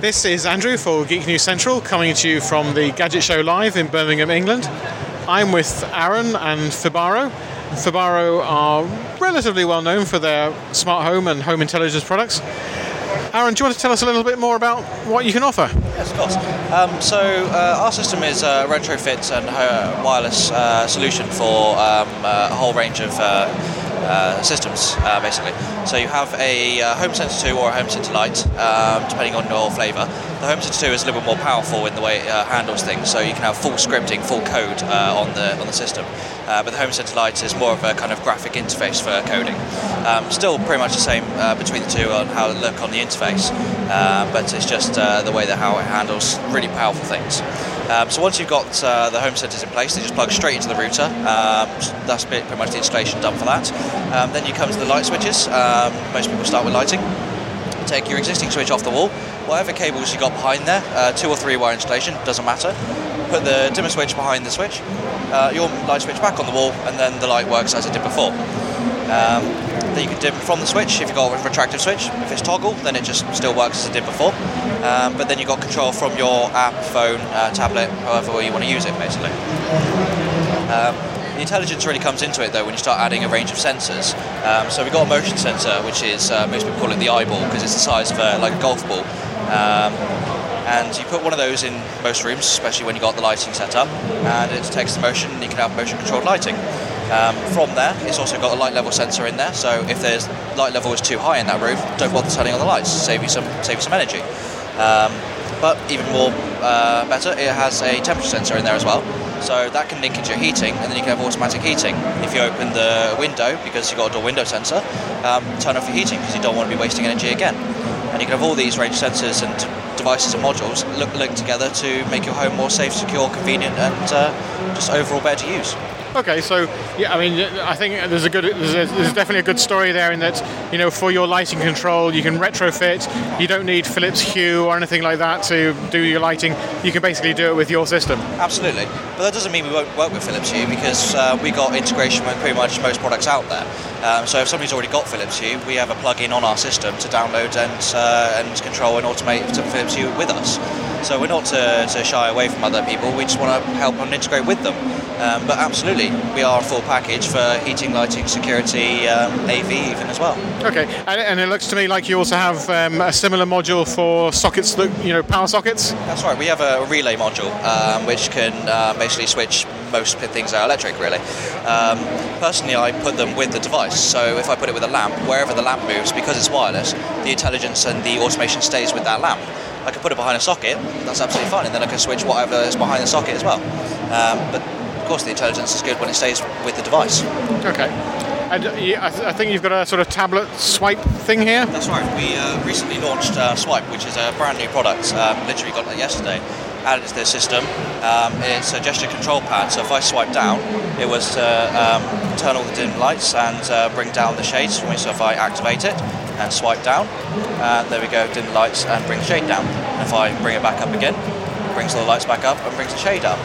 This is Andrew for Geek News Central, coming to you from the Gadget Show Live in Birmingham, England. I'm with Aaron and Fibaro. Fibaro are relatively well known for their smart home and home intelligence products. Aaron, do you want to tell us a little bit more about what you can offer? Yes, of course. Um, so uh, our system is a retrofit and uh, wireless uh, solution for um, a whole range of uh, uh, systems, uh, basically. So you have a uh, Home Center 2 or a Home Center Lite, um, depending on your flavour. The Home Center 2 is a little bit more powerful in the way it uh, handles things, so you can have full scripting, full code uh, on the on the system. But the Home Center Lite is more of a kind of graphic interface for coding. Um, still pretty much the same between the two on how it look on the interface, but it's just the way that how it handles really powerful things. Um, so once you've got uh, the home centers in place, they just plug straight into the router. Um, that's pretty much the installation done for that. Um, then you come to the light switches. Um, most people start with lighting. Take your existing switch off the wall. Whatever cables you got behind there, uh, two or three wire installation, doesn't matter. Put the dimmer switch behind the switch, uh, your light switch back on the wall, and then the light works as it did before. Um, then you can dim from the switch if you've got a retractive switch. If it's toggle, then it just still works as it did before. Um, but then you've got control from your app, phone, uh, tablet, however you want to use it, basically. Um, the intelligence really comes into it though when you start adding a range of sensors. Um, so we've got a motion sensor, which is uh, most people call it the eyeball because it's the size of a, like a golf ball. Um, and you put one of those in most rooms, especially when you've got the lighting set up, and it detects the motion, and you can have motion controlled lighting. Um, from there, it's also got a light level sensor in there, so if there's light level is too high in that room, don't bother turning on the lights, save you some save you some energy. Um, but even more uh, better, it has a temperature sensor in there as well. So that can link into your heating, and then you can have automatic heating. If you open the window, because you've got a door window sensor, um, turn off your heating because you don't want to be wasting energy again. And you can have all these range sensors and devices and modules linked together to make your home more safe, secure, convenient, and uh, just overall better to use. Okay, so yeah, I mean, I think there's a good, there's, a, there's, definitely a good story there in that you know for your lighting control, you can retrofit. You don't need Philips Hue or anything like that to do your lighting. You can basically do it with your system. Absolutely, but that doesn't mean we won't work with Philips Hue because uh, we got integration with pretty much most products out there. Um, so if somebody's already got Philips Hue, we have a plug-in on our system to download and uh, and control and automate Philips Hue with us. So we're not to, to, shy away from other people. We just want to help and integrate with them. Um, but absolutely, we are a full package for heating, lighting, security, um, AV even as well. Okay, and, and, it looks to me like you also have um, a similar module for sockets, that, you know, power sockets. That's right. We have a relay module um, which can uh, basically switch most things that are electric, really. Um, personally, I put them with the device. So if I put it with a lamp, wherever the lamp moves, because it's wireless, the intelligence and the automation stays with that lamp. I can put it behind a socket, that's absolutely fine, and then I can switch whatever is behind the socket as well. Um, but course, the intelligence is good when it stays with the device. Okay. And uh, I, think you've got a sort of tablet swipe thing here. That's right. We uh, recently launched uh, Swipe, which is a brand new product. Um, literally got it yesterday. Added to the system. Um, it's a gesture control pad. So if I swipe down, it was to um, turn all the dim lights and uh, bring down the shades for me. So if I activate it, and swipe down. And there we go, dim lights and bring the shade down. And if I bring it back up again, it brings all the lights back up and brings the shade up.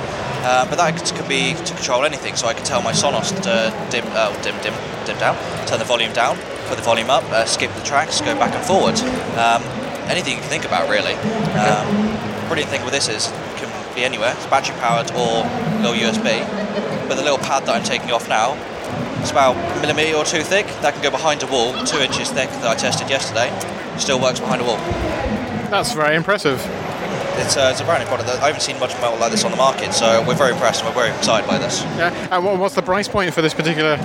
Uh, but that could be to control anything, so I could tell my Sonos to dim, uh, dim, dim, dim down, turn the volume down, put the volume up, uh, skip the tracks, go back and forward. Um, anything you can think about, really. Um, brilliant thing with this is it can be anywhere. It's battery powered or little USB. But the little pad that I'm taking off now it's about a millimetre or two thick. That can go behind a wall, two inches thick that I tested yesterday. Still works behind a wall. That's very impressive. It's, uh, it's a brand new product. I haven't seen much metal like this on the market, so we're very impressed and we're very excited by this. Yeah. And what's the price point for this particular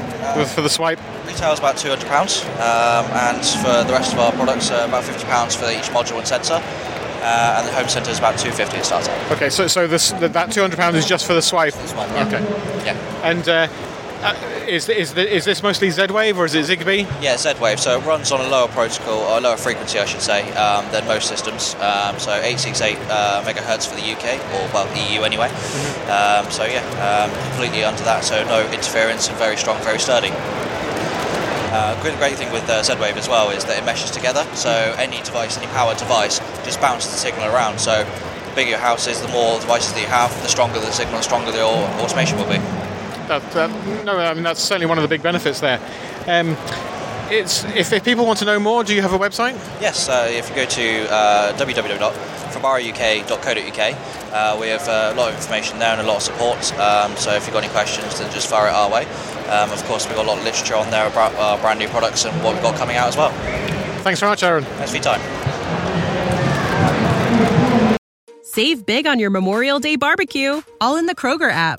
for the swipe? Retail is about two hundred pounds, um, and for the rest of our products, uh, about fifty pounds for each module and sensor. Uh, and the home centre is about 250 to start Okay, so so this, that 200 pounds is just for the swipe. The swipe yeah. Okay. Yeah. And uh, Uh, is, is, the, is this mostly Z-Wave or is it Zigbee? Yeah, Z-Wave. So it runs on a lower protocol, or a lower frequency, I should say, um, than most systems. Um, so 868 uh, megahertz for the UK, or well, EU anyway. Mm-hmm. Um, so yeah, um, completely under that. So no interference and very strong, very sturdy. Uh, great, great thing with uh, Z-Wave as well is that it meshes together. So any device, any powered device, just bounces the signal around. So the bigger your house is, the more devices that you have, the stronger the signal, the stronger the automation will be that, that, no, I mean that's certainly one of the big benefits there. Um, it's if, if, people want to know more, do you have a website? Yes, uh, if you go to uh, www.fibarouk.co.uk, uh, we have uh, a lot of information there and a lot of support. Um, so if you've got any questions, then just fire it our way. Um, of course, we've got a lot of literature on there about our brand new products and what we've got coming out as well. Thanks very much, Aaron. Thanks for your time. Save big on your Memorial Day barbecue, all in the Kroger app.